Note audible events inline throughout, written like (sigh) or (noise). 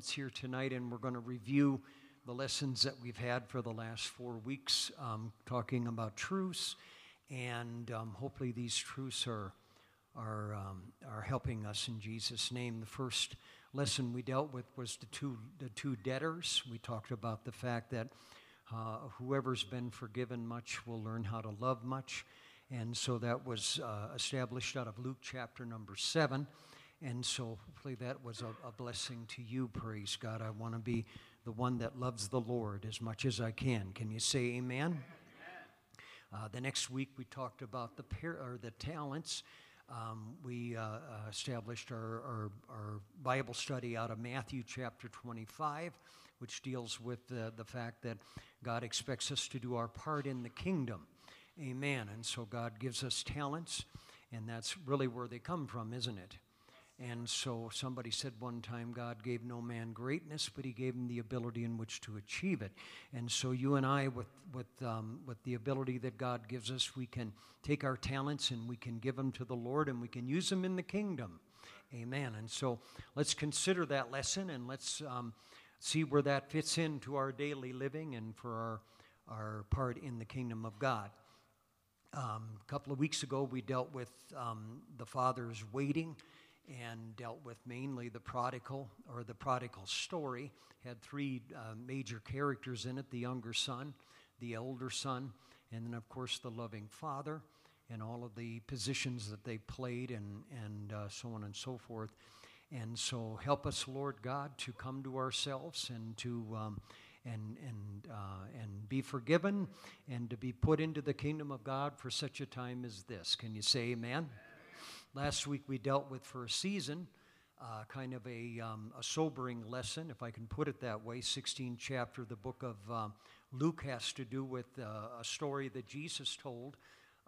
that's here tonight, and we're going to review the lessons that we've had for the last four weeks, um, talking about truce, and um, hopefully these truths are are um, are helping us in Jesus' name. The first lesson we dealt with was the two the two debtors. We talked about the fact that uh, whoever's been forgiven much will learn how to love much. And so that was uh, established out of Luke chapter number seven. And so hopefully that was a, a blessing to you, praise God. I want to be the one that loves the Lord as much as I can. Can you say amen? Uh, the next week we talked about the par- or the talents. Um, we uh, uh, established our, our, our, Bible study out of Matthew chapter 25, which deals with the, the fact that God expects us to do our part in the kingdom. Amen. And so God gives us talents, and that's really where they come from, isn't it? And so somebody said one time, God gave no man greatness, but he gave him the ability in which to achieve it. And so you and I, with, with, um, with the ability that God gives us, we can take our talents and we can give them to the Lord and we can use them in the kingdom. Amen. And so let's consider that lesson and let's um, see where that fits into our daily living and for our, our part in the kingdom of God. Um, a couple of weeks ago, we dealt with um, the Father's waiting and dealt with mainly the prodigal or the prodigal story. Had three uh, major characters in it the younger son, the elder son, and then, of course, the loving father, and all of the positions that they played, and, and uh, so on and so forth. And so, help us, Lord God, to come to ourselves and to. Um, and, and, uh, and be forgiven and to be put into the kingdom of God for such a time as this. Can you say amen? amen. Last week we dealt with for a season uh, kind of a, um, a, sobering lesson, if I can put it that way. 16th chapter, of the book of um, Luke has to do with uh, a story that Jesus told,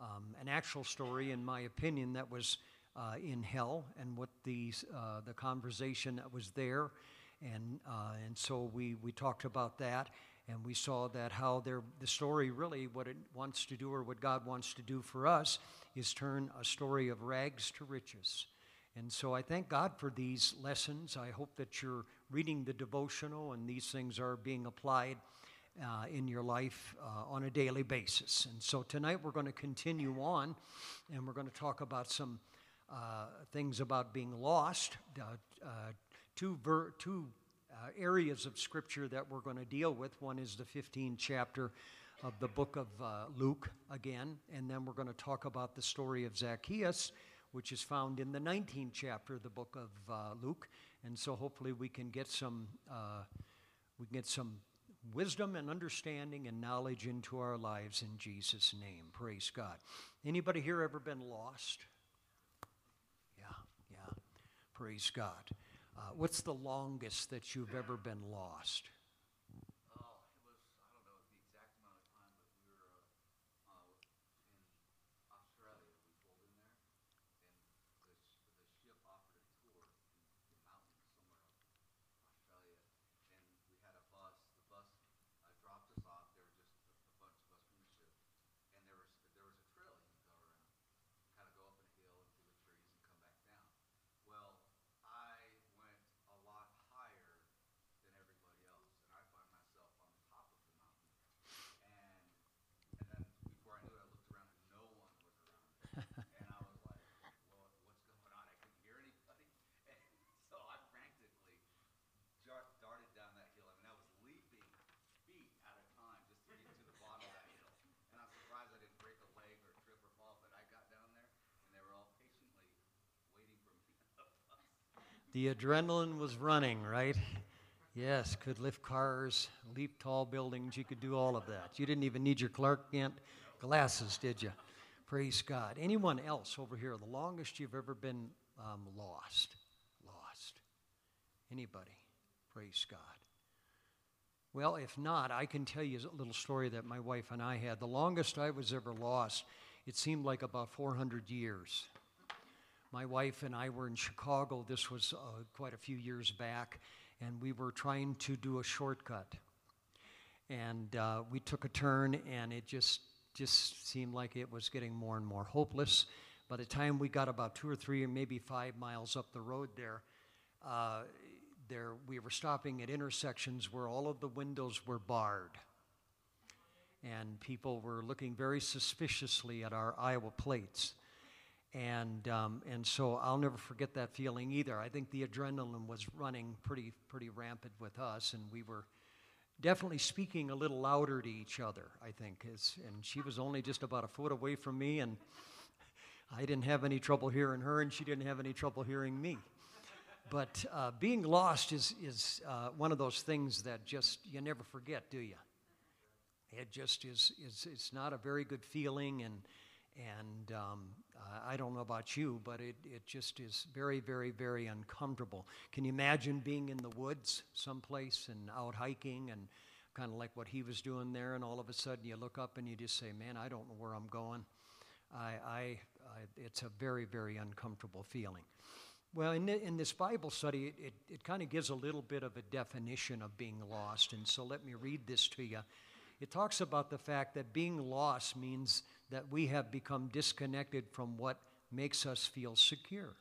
um, an actual story, in my opinion, that was uh, in hell, and what the, uh, the conversation that was there. And, uh, and so we, we talked about that and we saw that how the story really what it wants to do or what god wants to do for us is turn a story of rags to riches. And so i thank god for these lessons. I hope that you're reading the devotional and these things are being applied uh, in your life uh, on a daily basis. And so tonight we're going to continue on and we're going to talk about some uh, things about being lost uh, uh, two, ver- two uh, areas of Scripture that we're going to deal with. One is the 15th chapter of the book of uh, Luke again, and then we're going to talk about the story of Zacchaeus, which is found in the 19th chapter of the book of uh, Luke. And so hopefully we can get some uh, we can get some wisdom and understanding and knowledge into our lives in Jesus' name. Praise God. Anybody here ever been lost? Yeah, yeah. Praise God. Uh, what's the longest that you've ever been lost? The adrenaline was running, right? Yes, could lift cars, leap tall buildings. You could do all of that. You didn't even need your Clark Kent glasses, did you? Praise God. Anyone else over here? The longest you've ever been um, lost? Lost. Anybody? Praise God. Well, if not, I can tell you a little story that my wife and I had. The longest I was ever lost, it seemed like about 400 years. My wife and I were in Chicago. This was uh, quite a few years back, and we were trying to do a shortcut. And uh, we took a turn, and it just just seemed like it was getting more and more hopeless. By the time we got about two or three, or maybe five miles up the road there, uh, there, we were stopping at intersections where all of the windows were barred. And people were looking very suspiciously at our Iowa plates. And, um, and so I'll never forget that feeling either. I think the adrenaline was running pretty, pretty rampant with us, and we were definitely speaking a little louder to each other, I think. It's, and she was only just about a foot away from me, and I didn't have any trouble hearing her, and she didn't have any trouble hearing me. But uh, being lost is, is uh, one of those things that just you never forget, do you? It just is, is it's not a very good feeling, and, and um, I don't know about you, but it, it just is very, very, very uncomfortable. Can you imagine being in the woods someplace and out hiking and kind of like what he was doing there, and all of a sudden you look up and you just say, Man, I don't know where I'm going. I, I, I it's a very, very uncomfortable feeling. Well, in, in this Bible study, it, it, it kind of gives a little bit of a definition of being lost. And so let me read this to you. It talks about the fact that being lost means that we have become disconnected from what makes us feel secure.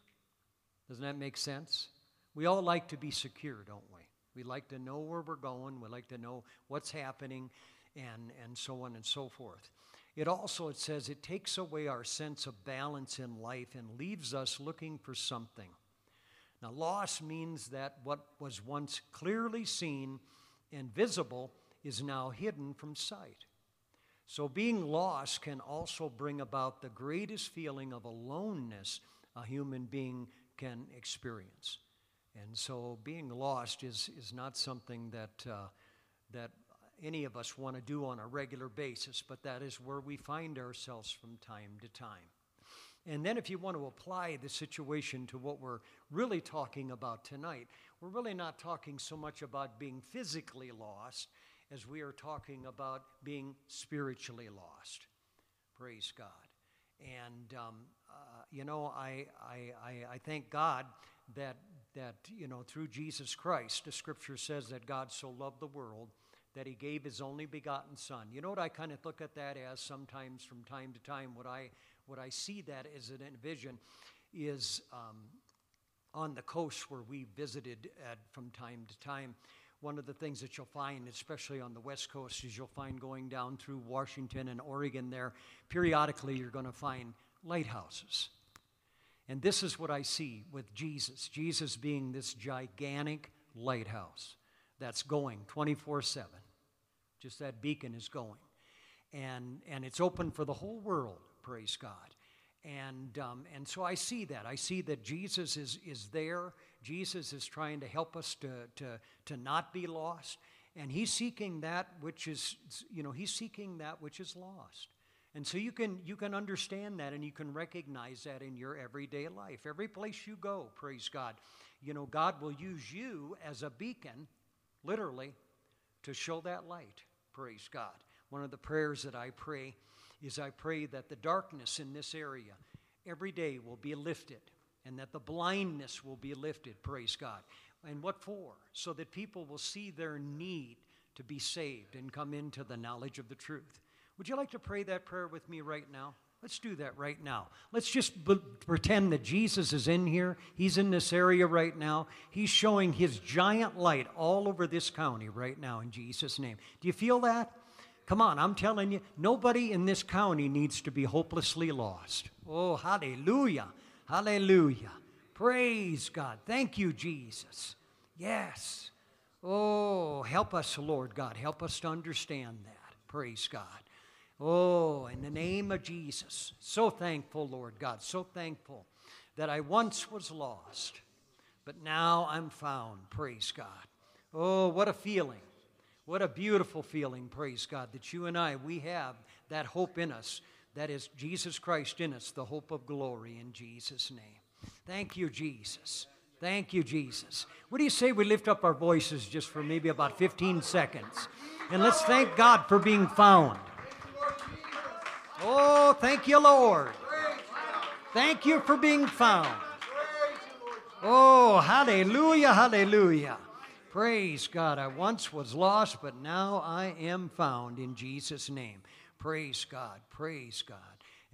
Doesn't that make sense? We all like to be secure, don't we? We like to know where we're going, we like to know what's happening, and, and so on and so forth. It also, it says, it takes away our sense of balance in life and leaves us looking for something. Now, loss means that what was once clearly seen and visible is now hidden from sight. So, being lost can also bring about the greatest feeling of aloneness a human being can experience. And so, being lost is, is not something that, uh, that any of us want to do on a regular basis, but that is where we find ourselves from time to time. And then, if you want to apply the situation to what we're really talking about tonight, we're really not talking so much about being physically lost as we are talking about being spiritually lost. Praise God. And, um, uh, you know, I, I, I, I thank God that, that, you know, through Jesus Christ, the scripture says that God so loved the world that he gave his only begotten son. You know what I kind of look at that as sometimes from time to time? What I, what I see that as an vision is um, on the coast where we visited at from time to time one of the things that you'll find, especially on the West Coast, is you'll find going down through Washington and Oregon there, periodically you're going to find lighthouses. And this is what I see with Jesus Jesus being this gigantic lighthouse that's going 24 7. Just that beacon is going. And, and it's open for the whole world, praise God. And, um, and so I see that. I see that Jesus is, is there Jesus is trying to help us to, to, to not be lost. And he's seeking that which is, you know, he's seeking that which is lost. And so you can, you can understand that and you can recognize that in your everyday life. Every place you go, praise God. You know, God will use you as a beacon, literally, to show that light. Praise God. One of the prayers that I pray is I pray that the darkness in this area every day will be lifted and that the blindness will be lifted, praise God. And what for? So that people will see their need to be saved and come into the knowledge of the truth. Would you like to pray that prayer with me right now? Let's do that right now. Let's just b- pretend that Jesus is in here. He's in this area right now. He's showing his giant light all over this county right now in Jesus' name. Do you feel that? Come on, I'm telling you, nobody in this county needs to be hopelessly lost. Oh, hallelujah. Hallelujah. Praise God. Thank you, Jesus. Yes. Oh, help us, Lord God. Help us to understand that. Praise God. Oh, in the name of Jesus. So thankful, Lord God. So thankful that I once was lost, but now I'm found. Praise God. Oh, what a feeling. What a beautiful feeling, praise God, that you and I, we have that hope in us that is Jesus Christ in us, the hope of glory in Jesus' name. Thank you, Jesus. Thank you, Jesus. What do you say we lift up our voices just for maybe about 15 seconds? And let's thank God for being found. Oh, thank you, Lord. Thank you for being found. Oh, hallelujah, hallelujah. Praise God. I once was lost, but now I am found in Jesus' name. Praise God. Praise God.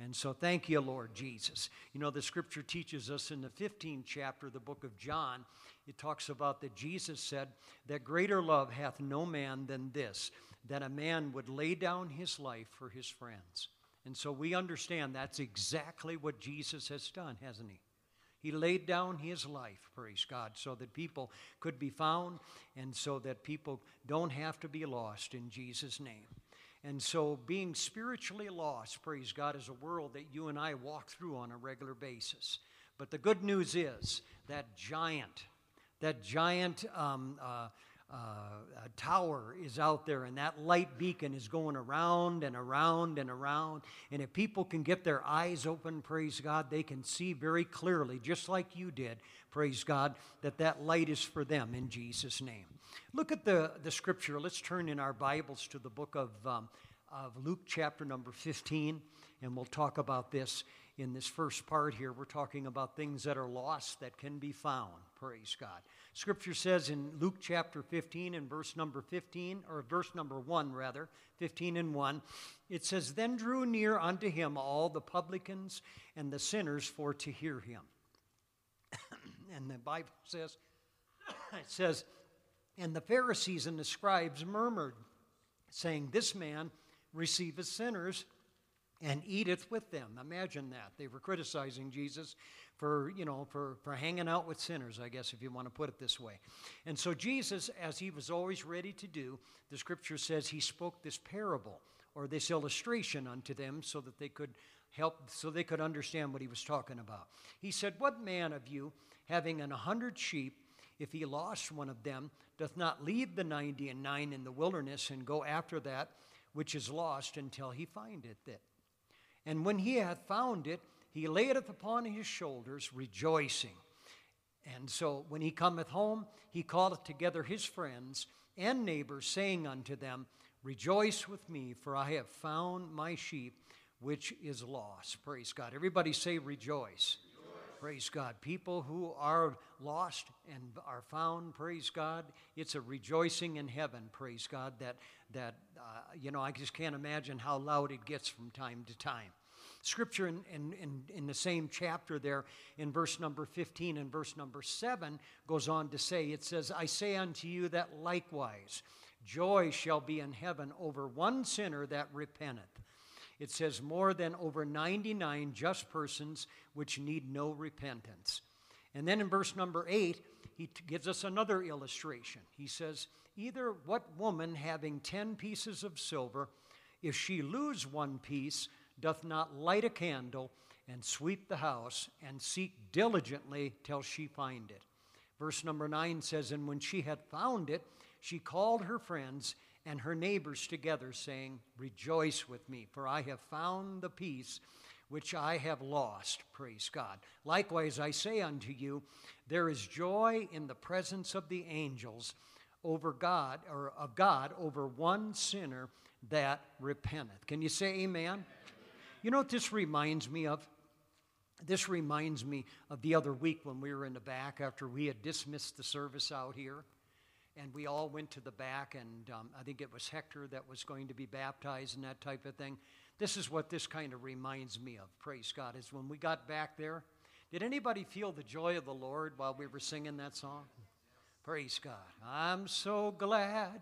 And so thank you, Lord Jesus. You know, the scripture teaches us in the 15th chapter of the book of John, it talks about that Jesus said that greater love hath no man than this, that a man would lay down his life for his friends. And so we understand that's exactly what Jesus has done, hasn't he? He laid down his life, praise God, so that people could be found and so that people don't have to be lost in Jesus' name. And so, being spiritually lost, praise God, is a world that you and I walk through on a regular basis. But the good news is that giant, that giant um, uh, uh, tower is out there, and that light beacon is going around and around and around. And if people can get their eyes open, praise God, they can see very clearly, just like you did, praise God, that that light is for them in Jesus' name. Look at the, the scripture. Let's turn in our Bibles to the book of, um, of Luke, chapter number 15, and we'll talk about this in this first part here. We're talking about things that are lost that can be found. Praise God. Scripture says in Luke chapter 15 and verse number 15, or verse number 1 rather, 15 and 1, it says, Then drew near unto him all the publicans and the sinners for to hear him. (coughs) and the Bible says, (coughs) it says, and the Pharisees and the scribes murmured, saying, This man receiveth sinners and eateth with them. Imagine that. They were criticizing Jesus for, you know, for, for hanging out with sinners, I guess, if you want to put it this way. And so Jesus, as he was always ready to do, the scripture says he spoke this parable or this illustration unto them so that they could help, so they could understand what he was talking about. He said, What man of you, having an hundred sheep, if he lost one of them, doth not leave the ninety and nine in the wilderness and go after that which is lost until he find it? And when he hath found it, he layeth upon his shoulders, rejoicing. And so when he cometh home, he calleth together his friends and neighbors, saying unto them, Rejoice with me, for I have found my sheep which is lost. Praise God. Everybody say, Rejoice. Praise God. People who are lost and are found, praise God. It's a rejoicing in heaven, praise God, that, that uh, you know, I just can't imagine how loud it gets from time to time. Scripture in, in, in, in, the same chapter there, in verse number 15 and verse number 7, goes on to say, It says, I say unto you that likewise joy shall be in heaven over one sinner that repenteth it says, more than over 99 just persons which need no repentance. And then in verse number 8, he t- gives us another illustration. He says, Either what woman having 10 pieces of silver, if she lose one piece, doth not light a candle and sweep the house and seek diligently till she find it. Verse number 9 says, And when she had found it, she called her friends and her neighbors together, saying, Rejoice with me, for I have found the piece which I have lost. Praise God. Likewise, I say unto you, there is joy in the presence of the angels over God, or of God, over one sinner that repenteth. Can you say amen? You know what this reminds me of? This reminds me of the other week when we were in the back after we had dismissed the service out here and we all went to the back, and um, I think it was Hector that was going to be baptized and that type of thing. This is what this kind of reminds me of, praise God, is when we got back there. Did anybody feel the joy of the Lord while we were singing that song? Praise God. I'm so glad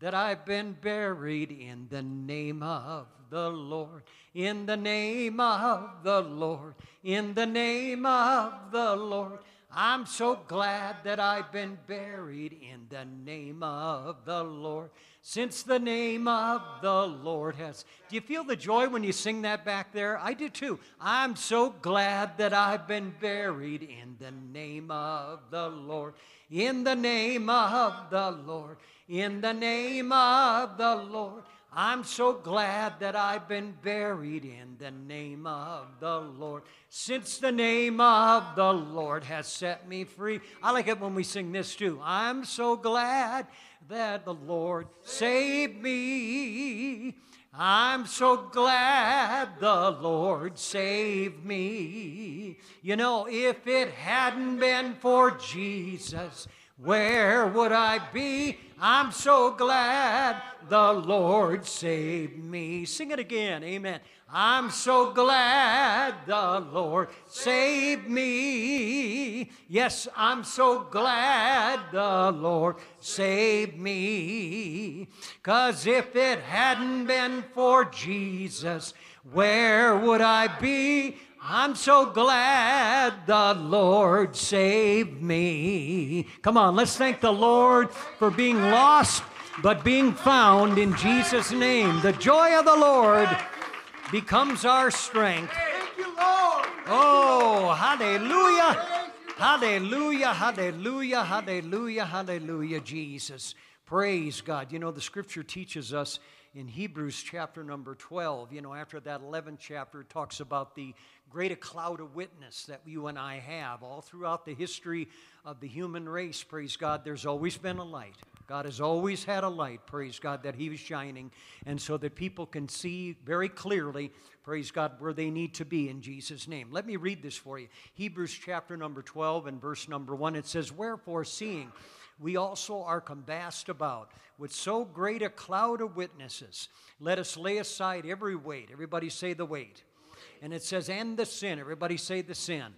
that I've been buried in the name of the Lord, in the name of the Lord, in the name of the Lord. I'm so glad that I've been buried in the name of the Lord. Since the name of the Lord has. Do you feel the joy when you sing that back there? I do too. I'm so glad that I've been buried in the name of the Lord. In the name of the Lord. In the name of the Lord. I'm so glad that I've been buried in the name of the Lord. Since the name of the Lord has set me free. I like it when we sing this too. I'm so glad that the Lord saved me. I'm so glad the Lord saved me. You know, if it hadn't been for Jesus, where would I be? I'm so glad the Lord saved me. Sing it again, amen. I'm so glad the Lord saved me. Yes, I'm so glad the Lord saved me. Cause if it hadn't been for Jesus, where would I be? I'm so glad the Lord saved me. Come on, let's thank the Lord for being lost, but being found in Jesus' name. The joy of the Lord becomes our strength. Oh, hallelujah. Hallelujah, hallelujah, hallelujah, hallelujah, Jesus. Praise God. You know, the scripture teaches us in Hebrews chapter number 12, you know, after that 11th chapter, it talks about the great a cloud of witness that you and I have. All throughout the history of the human race, praise God, there's always been a light. God has always had a light, praise God, that He was shining, and so that people can see very clearly, praise God, where they need to be in Jesus' name. Let me read this for you. Hebrews chapter number 12 and verse number 1, it says, Wherefore, seeing we also are compassed about with so great a cloud of witnesses, let us lay aside every weight. Everybody say the weight. And it says, and the sin. Everybody say the sin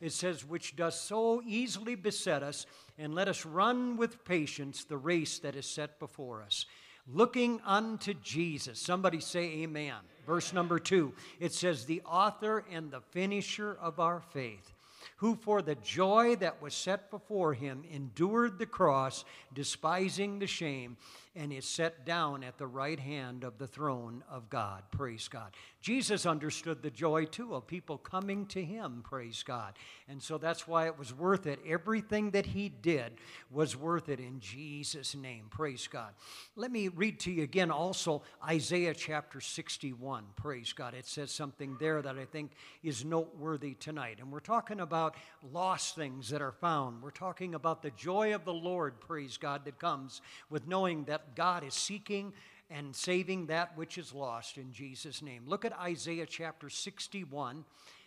it says, which does so easily beset us, and let us run with patience the race that is set before us. Looking unto Jesus. Somebody say amen. Verse number two, it says, the author and the finisher of our faith who for the joy that was set before him endured the cross, despising the shame, and is set down at the right hand of the throne of God. Praise God. Jesus understood the joy too of people coming to him, praise God. And so that's why it was worth it. Everything that he did was worth it in Jesus' name, praise God. Let me read to you again also Isaiah chapter 61, praise God. It says something there that I think is noteworthy tonight. And we're talking about lost things that are found. We're talking about the joy of the Lord, praise God, that comes with knowing that God is seeking and saving that which is lost in Jesus' name. Look at Isaiah chapter 61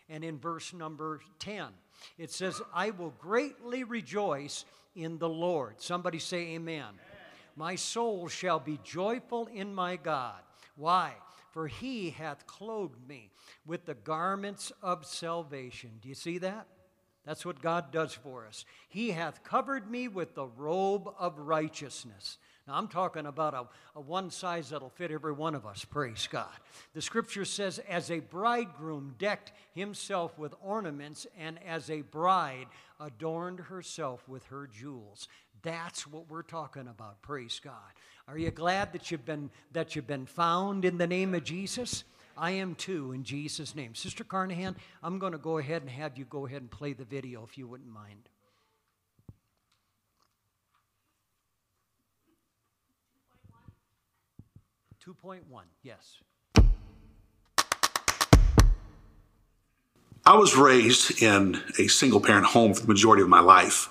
and in verse number 10. It says, I will greatly rejoice in the Lord. Somebody say, Amen. amen. My soul shall be joyful in my God. Why? For he hath clothed me with the garments of salvation. Do you see that? That's what God does for us. He hath covered me with the robe of righteousness. Now, I'm talking about a, a, one size that'll fit every one of us, praise God. The scripture says, as a bridegroom decked himself with ornaments, and as a bride adorned herself with her jewels. That's what we're talking about, praise God. Are you glad that you've been, that you've been found in the name of Jesus? I am too, in Jesus' name. Sister Carnahan, I'm going to go ahead and have you go ahead and play the video if you wouldn't mind. 2.1, yes. I was raised in a single parent home for the majority of my life,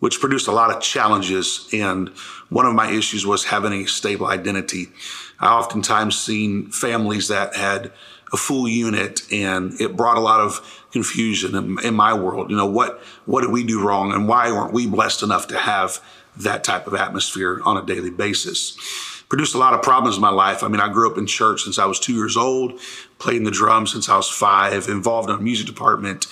which produced a lot of challenges. And one of my issues was having a stable identity. I oftentimes seen families that had a full unit and it brought a lot of confusion in, in, my world. You know, what, what did we do wrong and why weren't we blessed enough to have that type of atmosphere on a daily basis? Produced a lot of problems in my life. I mean, I grew up in church since I was two years old, played the drums since I was five, involved in a music department.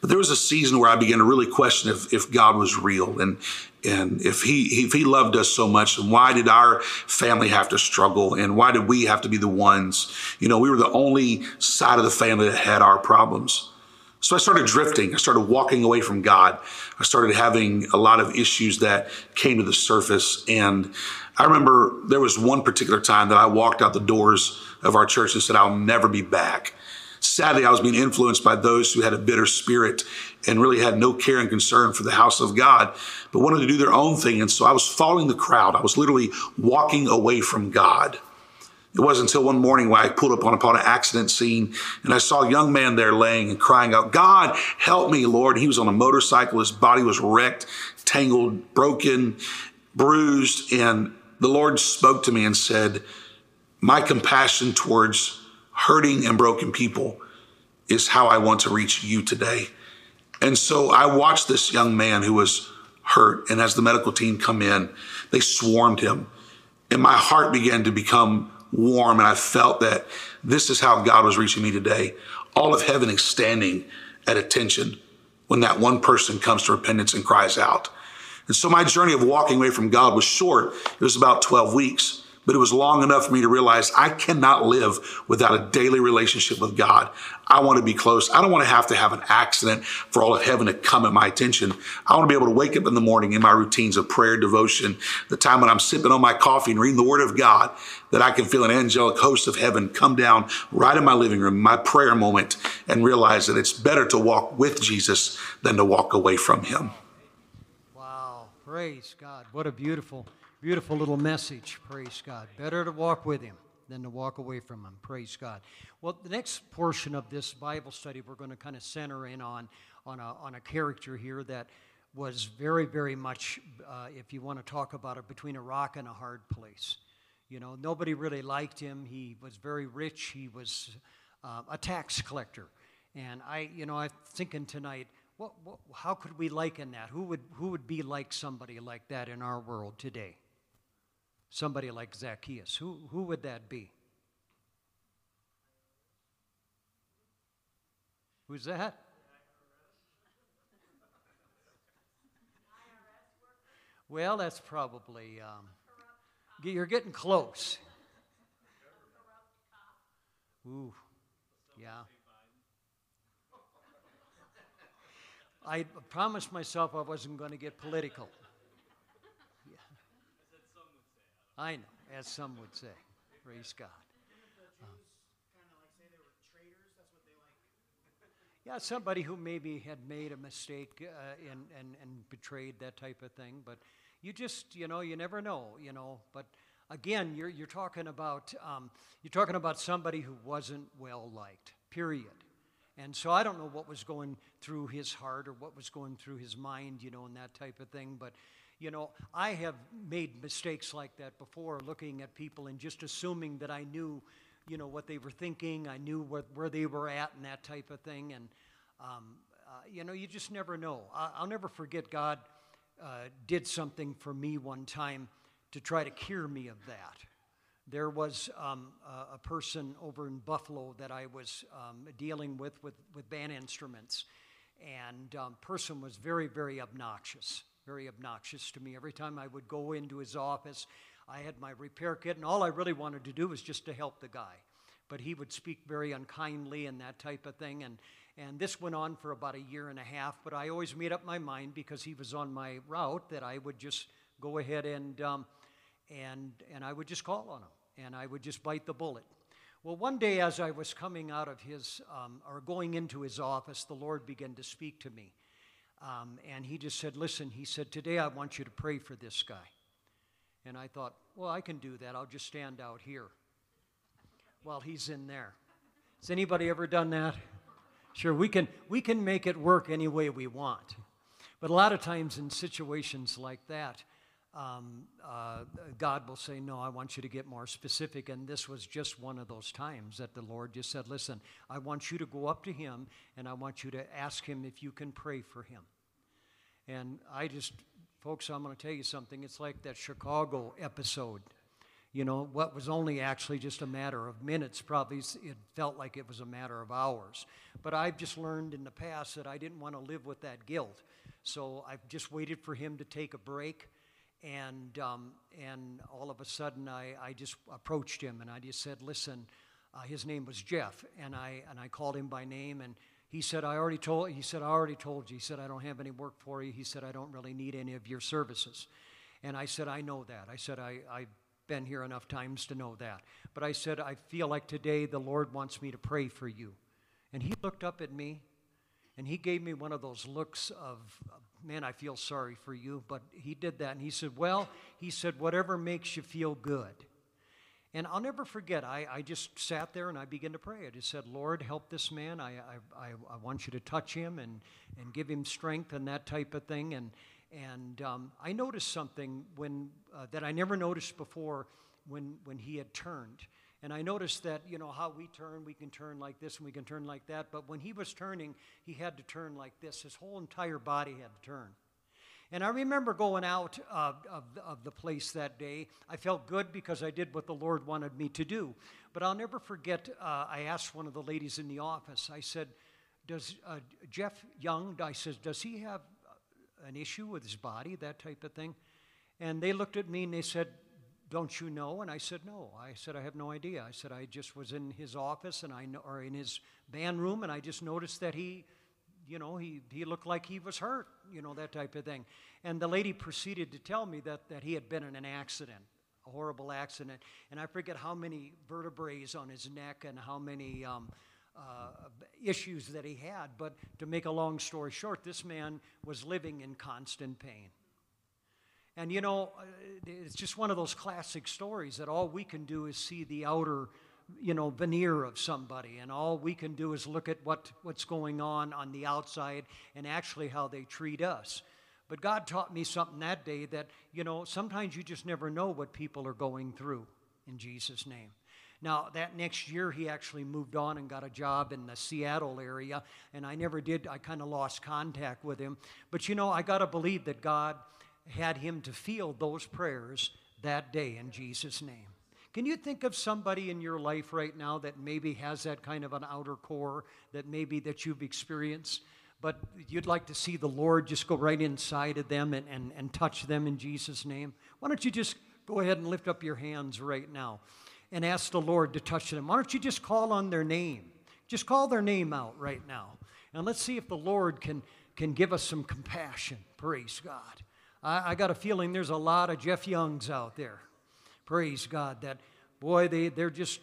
But there was a season where I began to really question if, if God was real and and if he if he loved us so much, and why did our family have to struggle, and why did we have to be the ones? You know, we were the only side of the family that had our problems. So I started drifting. I started walking away from God. I started having a lot of issues that came to the surface, and I remember there was one particular time that I walked out the doors of our church and said, I'll never be back. Sadly, I was being influenced by those who had a bitter spirit and really had no care and concern for the house of God, but wanted to do their own thing. And so I was following the crowd. I was literally walking away from God. It wasn't until one morning when I pulled up on upon an accident scene and I saw a young man there laying and crying out, God, help me, Lord. He was on a motorcycle. His body was wrecked, tangled, broken, bruised, and the Lord spoke to me and said, My compassion towards hurting and broken people is how I want to reach you today. And so I watched this young man who was hurt. And as the medical team come in, they swarmed him. And my heart began to become warm. And I felt that this is how God was reaching me today. All of heaven is standing at attention when that one person comes to repentance and cries out. And so my journey of walking away from God was short. It was about 12 weeks but it was long enough for me to realize I cannot live without a daily relationship with God. I want to be close. I don't want to have to have an accident for all of heaven to come at my attention. I want to be able to wake up in the morning in my routines of prayer, devotion, the time when I'm sipping on my coffee and reading the word of God, that I can feel an angelic host of heaven come down right in my living room, my prayer moment, and realize that it's better to walk with Jesus than to walk away from him. Praise God. What a beautiful Beautiful little message. Praise God. Better to walk with Him than to walk away from Him. Praise God. Well, the next portion of this Bible study, we're going to kind of center in on, on, a, on a character here that was very, very much, uh, if you want to talk about it, between a rock and a hard place. You know, nobody really liked him. He was very rich. He was uh, a tax collector. And I, you know, I'm thinking tonight, what, what, how could we liken that? Who would, who would be like somebody like that in our world today? somebody like Zacchaeus. Who, who would that be? Who's that? Well, that's probably, um, you're getting close. Ooh, yeah. I promised myself I wasn't going to get political. I know, as some would say. Praise God. Yeah, somebody who maybe had made a mistake uh, and, and, and betrayed that type of thing. But you just, you know, you never know, you know. But again, you're, you're talking about um, you're talking about somebody who wasn't well liked. Period. And so I don't know what was going through his heart or what was going through his mind, you know, and that type of thing. But you know, I have made mistakes like that before, looking at people and just assuming that I knew, you know, what they were thinking, I knew where, where they were at, and that type of thing. And, um, uh, you know, you just never know. I, will never forget God uh, did something for me one time to try to cure me of that. There was um, a, person over in Buffalo that I was um, dealing with, with with band instruments, and um, person was very very obnoxious very obnoxious to me. Every time I would go into his office, I had my repair kit, and all I really wanted to do was just to help the guy. But he would speak very unkindly and that type of thing. And, and this went on for about a year and a half, but I always made up my mind because he was on my route that I would just go ahead and, um, and, and I would just call on him and I would just bite the bullet. Well, one day as I was coming out of his, um, or going into his office, the Lord began to speak to me. Um, and he just said, Listen, he said, Today I want you to pray for this guy. And I thought, Well, I can do that. I'll just stand out here while he's in there. Has anybody ever done that? Sure, we can, we can make it work any way we want. But a lot of times in situations like that, um, uh, God will say, No, I want you to get more specific. And this was just one of those times that the Lord just said, Listen, I want you to go up to him and I want you to ask him if you can pray for him. And I just, folks, I'm going to tell you something. It's like that Chicago episode. You know, what was only actually just a matter of minutes, probably it felt like it was a matter of hours. But I've just learned in the past that I didn't want to live with that guilt. So I've just waited for him to take a break and, um, and all of a sudden, I, I just approached him and I just said, Listen, uh, his name was Jeff. And I, and I called him by name. And he said, I already told, he said, I already told you. He said, I don't have any work for you. He said, I don't really need any of your services. And I said, I know that. I said, I, I've been here enough times to know that. But I said, I feel like today the Lord wants me to pray for you. And he looked up at me and he gave me one of those looks of, man, I feel sorry for you. But he did that. And he said, well, he said, whatever makes you feel good. And I'll never forget, I, I just sat there and I began to pray. I just said, Lord, help this man. I, I, I, want you to touch him and, and give him strength and that type of thing. And, and um, I noticed something when, uh, that I never noticed before when, when he had turned. And I noticed that, you know, how we turn, we can turn like this and we can turn like that. But when he was turning, he had to turn like this. His whole entire body had to turn. And I remember going out uh, of, of the place that day. I felt good because I did what the Lord wanted me to do. But I'll never forget, uh, I asked one of the ladies in the office, I said, Does uh, Jeff Young, I said, does he have an issue with his body, that type of thing? And they looked at me and they said, Don't you know? And I said, No. I said, I have no idea. I said, I just was in his office and I know, or in his band room, and I just noticed that he you know, he, he looked like he was hurt, you know, that type of thing. And the lady proceeded to tell me that, that he had been in an accident, a horrible accident. And I forget how many vertebrae on his neck and how many um, uh, issues that he had. But to make a long story short, this man was living in constant pain. And you know, uh, it's just one of those classic stories that all we can do is see the outer you know, veneer of somebody, and all we can do is look at what, what's going on on the outside and actually how they treat us. But God taught me something that day that, you know, sometimes you just never know what people are going through in Jesus' name. Now, that next year, he actually moved on and got a job in the Seattle area, and I never did, I kind of lost contact with him. But you know, I got to believe that God had him to feel those prayers that day in Jesus' name. Can you think of somebody in your life right now that maybe has that kind of an outer core that maybe that you've experienced, but you'd like to see the Lord just go right inside of them and, and, and touch them in Jesus' name? Why don't you just go ahead and lift up your hands right now and ask the Lord to touch them? Why don't you just call on their name? Just call their name out right now. And let's see if the Lord can, can give us some compassion. Praise God. I, I got a feeling there's a lot of Jeff Youngs out there praise God, that boy, they, they're just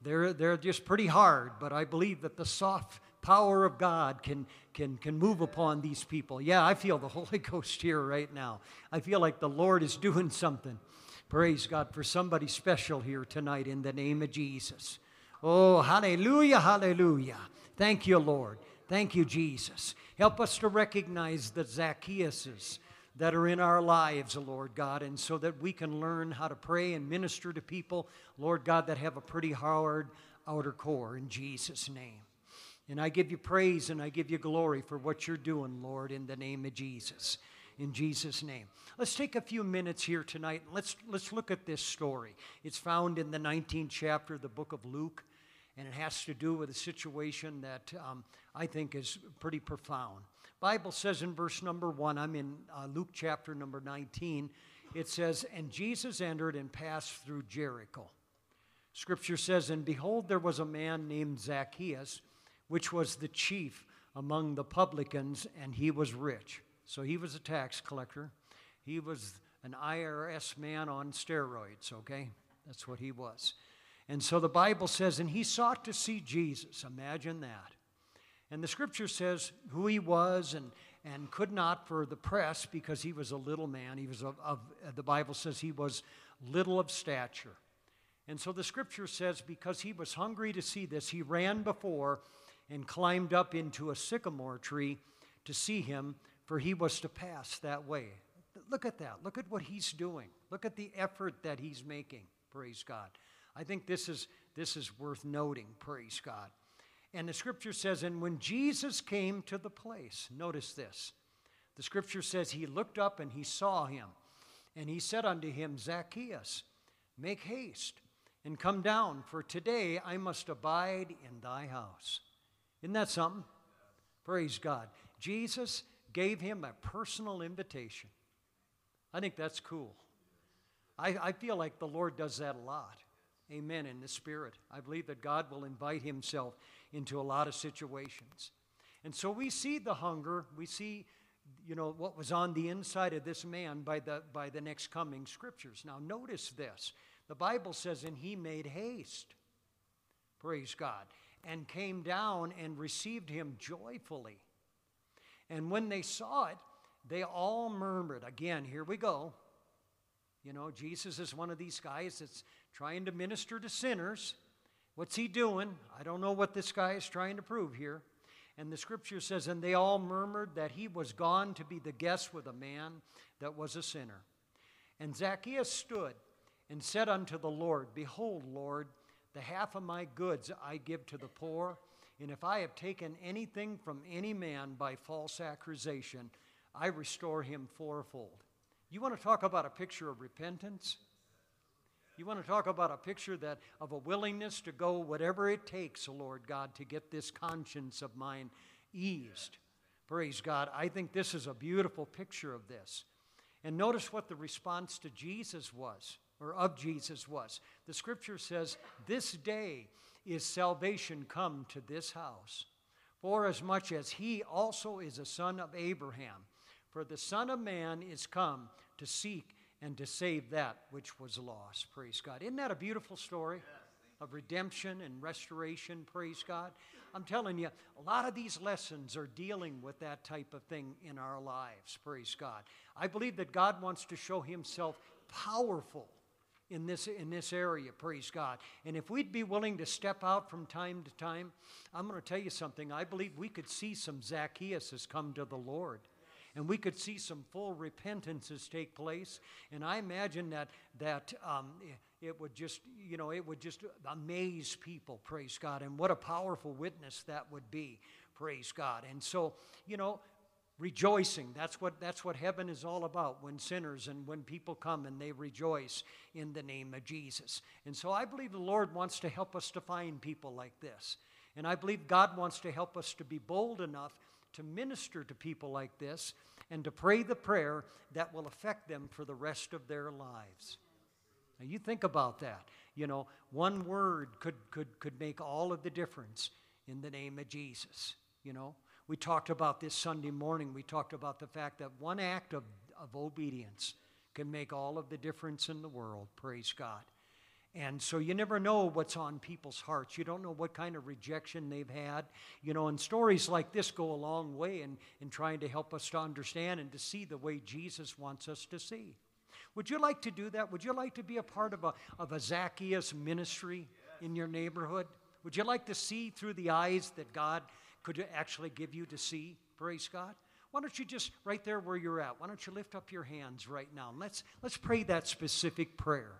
they're, they're just pretty hard, but I believe that the soft power of God can, can, can move upon these people. Yeah, I feel the (laughs) Holy Ghost here right now. I feel like the Lord is doing something. Praise God for somebody special here tonight in the name of Jesus. Oh, hallelujah, hallelujah. Thank you, Lord. Thank you, Jesus. Help us to recognize the Zacchaeuses that are in our lives, Lord God, and so that we can learn how to pray and minister to people, Lord God, that have a pretty hard outer core in Jesus' name. And I give you praise and I give you glory for what you're doing, Lord, in the name of Jesus. In Jesus' name. Let's take a few minutes here tonight let's, let's look at this story. It's found in the 19th chapter of the book of Luke, and it has to do with a situation that um, I think is pretty profound. Bible says in verse number one, I'm in uh, Luke chapter number 19, it says, And Jesus entered and passed through Jericho. Scripture says, And behold, there was a man named Zacchaeus, which was the chief among the publicans, and he was rich. So he was a tax collector. He was an IRS man on steroids, okay? That's what he was. And so the Bible says, and he sought to see Jesus. Imagine that. And the scripture says who he was and, and could not for the press because he was a little man. He was of, of, uh, the Bible says he was little of stature. And so the scripture says because he was hungry to see this, he ran before and climbed up into a sycamore tree to see him, for he was to pass that way. Look at that. Look at what he's doing. Look at the effort that he's making. Praise God. I think this is, this is worth noting. Praise God. And the scripture says, and when Jesus came to the place, notice this. The scripture says, he looked up and he saw him. And he said unto him, Zacchaeus, make haste and come down, for today I must abide in thy house. Isn't that something? Praise God. Jesus gave him a personal invitation. I think that's cool. I, I feel like the Lord does that a lot. Amen. In the Spirit. I believe that God will invite Himself into a lot of situations. And so we see the hunger, we see you know what was on the inside of this man by the by the next coming scriptures. Now notice this. The Bible says and he made haste. Praise God. And came down and received him joyfully. And when they saw it, they all murmured. Again, here we go. You know, Jesus is one of these guys that's trying to minister to sinners. What's he doing? I don't know what this guy is trying to prove here. And the scripture says, And they all murmured that he was gone to be the guest with a man that was a sinner. And Zacchaeus stood and said unto the Lord, Behold, Lord, the half of my goods I give to the poor, and if I have taken anything from any man by false accusation, I restore him fourfold. You want to talk about a picture of repentance? You want to talk about a picture that of a willingness to go whatever it takes, Lord God, to get this conscience of mine eased. Praise God. I think this is a beautiful picture of this. And notice what the response to Jesus was, or of Jesus was. The scripture says, This day is salvation come to this house, for as much as he also is a son of Abraham. For the Son of Man is come to seek and to save that which was lost. Praise God. Isn't that a beautiful story of redemption and restoration? Praise God. I'm telling you, a lot of these lessons are dealing with that type of thing in our lives. Praise God. I believe that God wants to show Himself powerful in this, in this area, praise God. And if we'd be willing to step out from time to time, I'm going to tell you something. I believe we could see some Zacchaeus has come to the Lord and we could see some full repentances take place. And I imagine that that um, it would just you know it would just amaze people. Praise God! And what a powerful witness that would be. Praise God! And so you know rejoicing that's what that's what heaven is all about when sinners and when people come and they rejoice in the name of jesus and so i believe the lord wants to help us to find people like this and i believe god wants to help us to be bold enough to minister to people like this and to pray the prayer that will affect them for the rest of their lives. Now, you think about that. You know, one word could, could, could make all of the difference in the name of Jesus. You know, we talked about this Sunday morning. We talked about the fact that one act of, of obedience can make all of the difference in the world. Praise God. And so you never know what's on people's hearts. You don't know what kind of rejection they've had. You know, and stories like this go a long way in, in trying to help us to understand and to see the way Jesus wants us to see. Would you like to do that? Would you like to be a part of a, of a Zacchaeus ministry in your neighborhood? Would you like to see through the eyes that God could actually give you to see? Praise God. Why don't you just right there where you're at? Why don't you lift up your hands right now? And Let's let's pray that specific prayer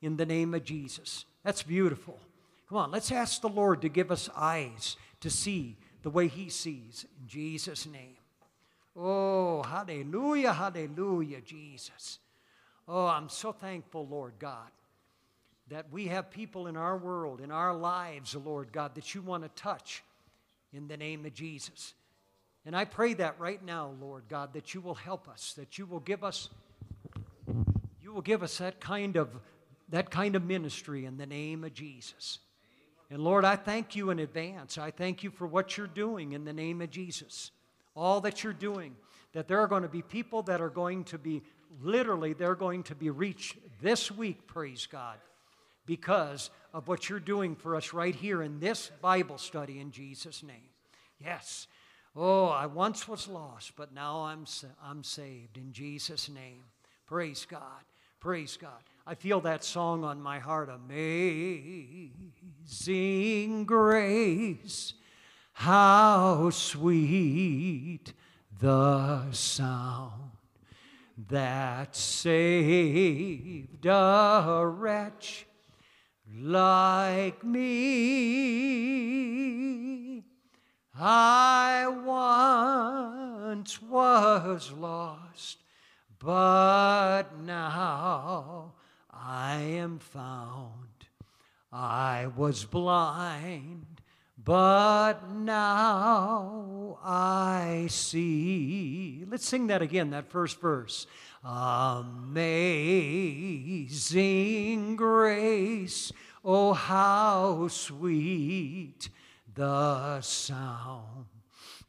in the name of Jesus. That's beautiful. Come on, let's ask the Lord to give us eyes to see the way He sees in Jesus' name. Oh, hallelujah, hallelujah, Jesus. Oh, I'm so thankful, Lord God, that we have people in our world, in our lives, Lord God, that you want to touch in the name of Jesus. And I pray that right now, Lord God, that you will help us, that you will give us you will give us that kind of that kind of ministry in the name of Jesus. And Lord, I thank you in advance. I thank you for what you're doing in the name of Jesus. All that you're doing. That there are going to be people that are going to be, literally, they're going to be reached this week, praise God, because of what you're doing for us right here in this Bible study in Jesus' name. Yes. Oh, I once was lost, but now I'm, I'm saved in Jesus' name. Praise God. Praise God. I feel that song on my heart Amazing Grace, how sweet the sound that saved a wretch like me. I once was lost, but now I am found. I was blind, but now I see. Let's sing that again, that first verse. Amazing grace, oh, how sweet the sound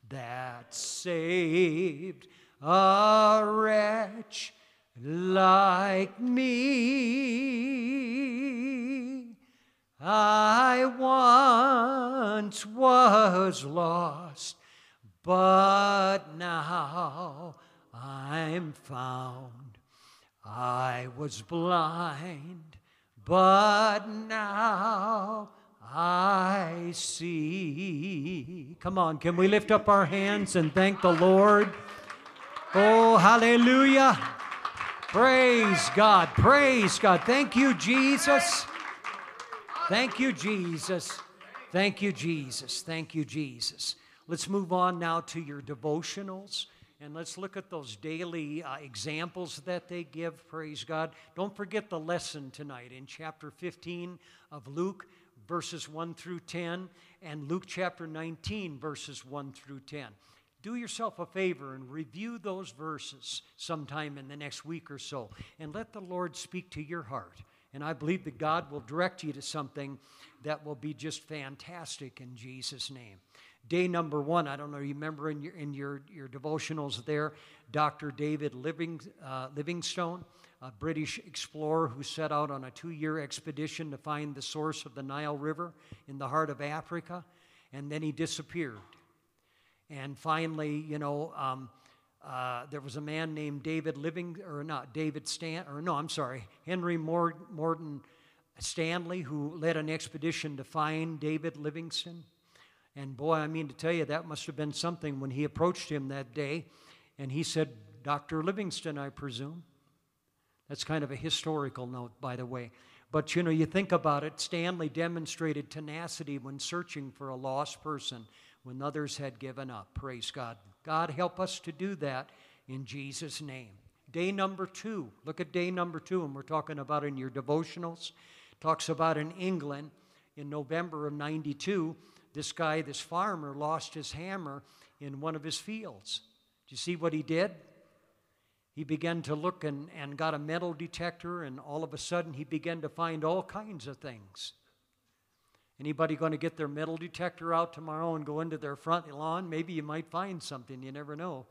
that saved a wretch like me. I once was lost, but now I'm found. I was blind, but now I see. Come on, can we lift up our hands and thank the Lord? Oh, hallelujah. Praise God. Praise God. Thank you, Jesus. Thank you, Jesus. Thank you, Jesus. Thank you, Jesus. Let's move on now to your devotionals. and let's look at those daily uh, examples that they give. Praise God. Don't forget the lesson tonight in chapter 15 of Luke, verses 1 through 10, and Luke chapter 19, verses 1 through 10. Do yourself a favor and review those verses sometime in the next week or so, and let the Lord speak to your heart. And I believe that God will direct you to something that will be just fantastic in Jesus' name. Day number one, I don't know, you remember in your, in your, your devotionals there, Dr. David Living, uh, Livingstone, a British explorer who set out on a two year expedition to find the source of the Nile River in the heart of Africa, and then he disappeared. And finally, you know, um, uh, there was a man named David Living, or not David Stan, or no, I'm sorry, Henry Morton Stanley, who led an expedition to find David Livingstone. And boy, I mean to tell you, that must have been something when he approached him that day. And he said, Dr. Livingstone, I presume. That's kind of a historical note, by the way. But you know, you think about it, Stanley demonstrated tenacity when searching for a lost person when others had given up. Praise God. God, help us to do that in Jesus' name. Day number two. Look at day number two, and we're talking about in your devotionals. Talks about in England in November of 92, this guy, this farmer, lost his hammer in one of his fields. Do you see what he did? He began to look and, and got a metal detector, and all of a sudden he began to find all kinds of things. Anybody going to get their metal detector out tomorrow and go into their front lawn? Maybe you might find something, you never know.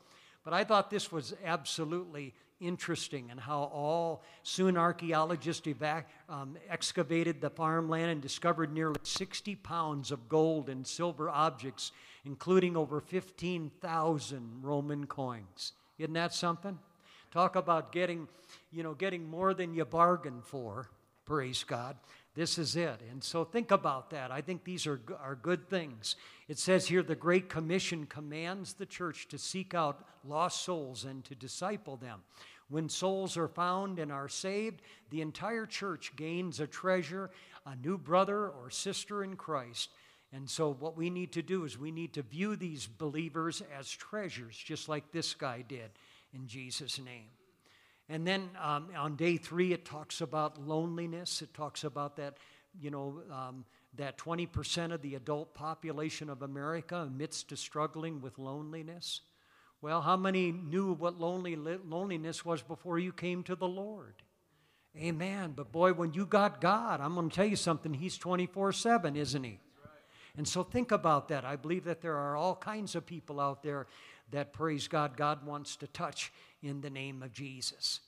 But I thought this was absolutely interesting and how all soon archaeologists evac- um, excavated the farmland and discovered nearly 60 pounds of gold and silver objects, including over 15,000 Roman coins. Isn't that something? Talk about getting, you know, getting more than you bargained for. Praise God. This is it. And so think about that. I think these are, are good things. It says here the Great Commission commands the church to seek out lost souls and to disciple them. When souls are found and are saved, the entire church gains a treasure, a new brother or sister in Christ. And so, what we need to do is we need to view these believers as treasures, just like this guy did, in Jesus' name. And then um, on day three, it talks about loneliness. It talks about that, you know, um, that 20% of the adult population of America amidst to struggling with loneliness. Well, how many knew what lonely, loneliness was before you came to the Lord? Amen. But boy, when you got God, I'm going to tell you something, He's 24 7, isn't He? And so think about that. I believe that there are all kinds of people out there that, praise God, God wants to touch in the name of Jesus.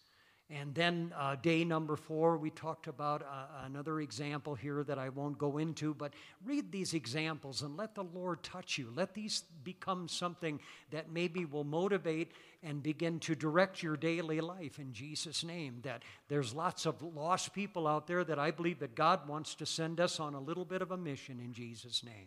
And then uh, day number four, we talked about uh, another example here that I won't go into, but read these examples and let the Lord touch you. Let these become something that maybe will motivate and begin to direct your daily life in Jesus' name. That there's lots of lost people out there that I believe that God wants to send us on a little bit of a mission in Jesus' name.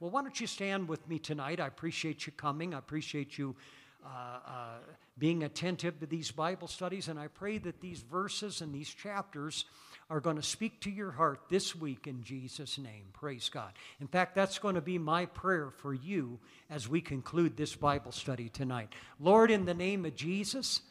Well, why don't you stand with me tonight? I appreciate you coming. I appreciate you uh, uh, being attentive to these Bible studies, and I pray that these verses and these chapters are going to speak to your heart this week in Jesus' name. Praise God. In fact, that's going to be my prayer for you as we conclude this Bible study tonight. Lord, in the name of Jesus,